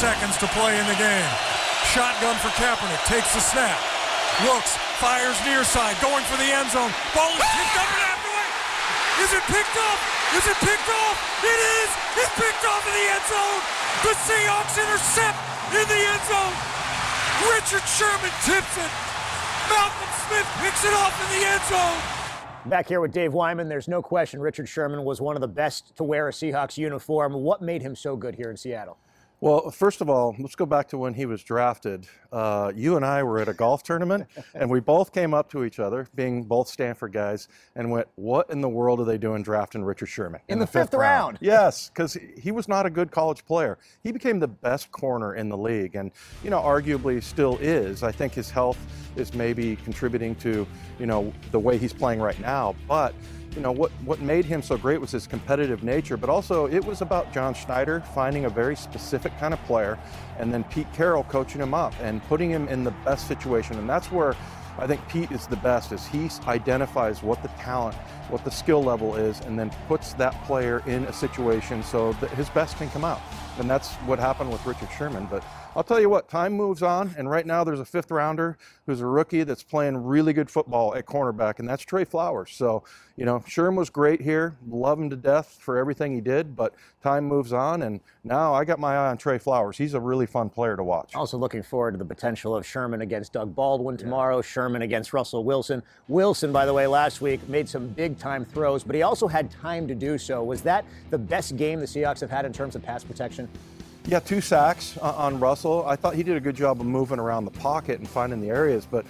seconds to play in the game. Shotgun for Kaepernick. Takes the snap. Looks. Fires near side. Going for the end zone. Ball is picked up and. Is it picked up? Is it picked off? It is. It's picked off in the end zone. The Seahawks intercept in the end zone. Richard Sherman tips it. Malcolm Smith picks it off in the end zone. Back here with Dave Wyman, there's no question Richard Sherman was one of the best to wear a Seahawks uniform. What made him so good here in Seattle? Well, first of all, let's go back to when he was drafted. Uh, you and I were at a golf tournament, and we both came up to each other, being both Stanford guys, and went, "What in the world are they doing drafting Richard Sherman in, in the, the, fifth, fifth round? round? Yes, because he was not a good college player. He became the best corner in the league, and you know, arguably still is. I think his health is maybe contributing to you know the way he's playing right now, but you know, what, what made him so great was his competitive nature, but also it was about John Schneider finding a very specific kind of player and then Pete Carroll coaching him up and putting him in the best situation. And that's where I think Pete is the best is he identifies what the talent, what the skill level is, and then puts that player in a situation so that his best can come out. And that's what happened with Richard Sherman. But I'll tell you what, time moves on, and right now there's a fifth rounder who's a rookie that's playing really good football at cornerback, and that's Tre Flowers. So, you know, Sherm was great here, love him to death for everything he did, but time moves on, and now I got my eye on Tre Flowers. He's a really fun player to watch. Also looking forward to the potential of Sherman against Doug Baldwin tomorrow, yeah. Sherman against Russell Wilson. Wilson, by the way, last week made some big time throws, but he also had time to do so. Was that the best game the Seahawks have had in terms of pass protection? Yeah, two sacks uh, on Russell. I thought he did a good job of moving around the pocket and finding the areas. But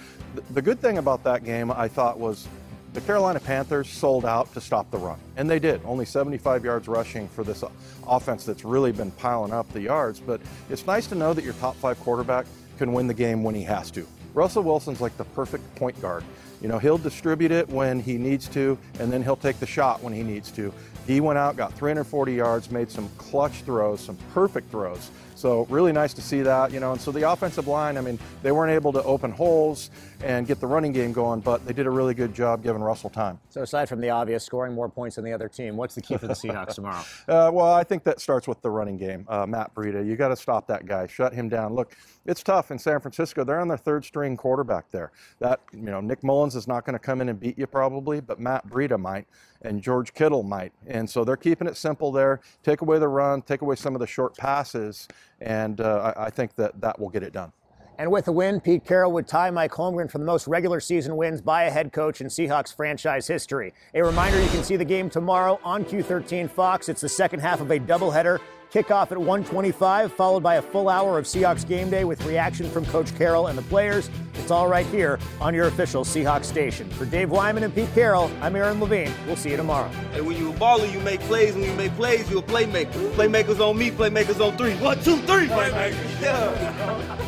the good thing about that game, I thought, was the Carolina Panthers sold out to stop the run. And they did. Only 75 yards rushing for this uh, offense that's really been piling up the yards. But it's nice to know that your top five quarterback can win the game when he has to. Russell Wilson's like the perfect point guard. You know, he'll distribute it when he needs to, and then he'll take the shot when he needs to. He went out, got 340 yards, made some clutch throws, some perfect throws. So really nice to see that, you know. And so the offensive line, I mean, they weren't able to open holes and get the running game going, but they did a really good job giving Russell time. So aside from the obvious, scoring more points than the other team, what's the key for the Seahawks tomorrow? Uh, well, I think that starts with the running game. Uh, Matt Breida, you got to stop that guy, shut him down. Look, it's tough in San Francisco. They're on their third string quarterback there. That you know, Nick Mullens is not going to come in and beat you probably, but Matt Breida might, and George Kittle might. And so they're keeping it simple there. Take away the run, take away some of the short passes, and uh, I, I think that that will get it done. And with a win, Pete Carroll would tie Mike Holmgren for the most regular season wins by a head coach in Seahawks franchise history. A reminder you can see the game tomorrow on Q13 Fox. It's the second half of a doubleheader. Kickoff at 125, followed by a full hour of Seahawks game day with reaction from Coach Carroll and the players. It's all right here on your official Seahawks station. For Dave Wyman and Pete Carroll, I'm Aaron Levine. We'll see you tomorrow. And when you're a baller, you make plays. When you make plays, you're a playmaker. Playmakers on me, playmakers on three. One, two, three. Playmakers. Yeah.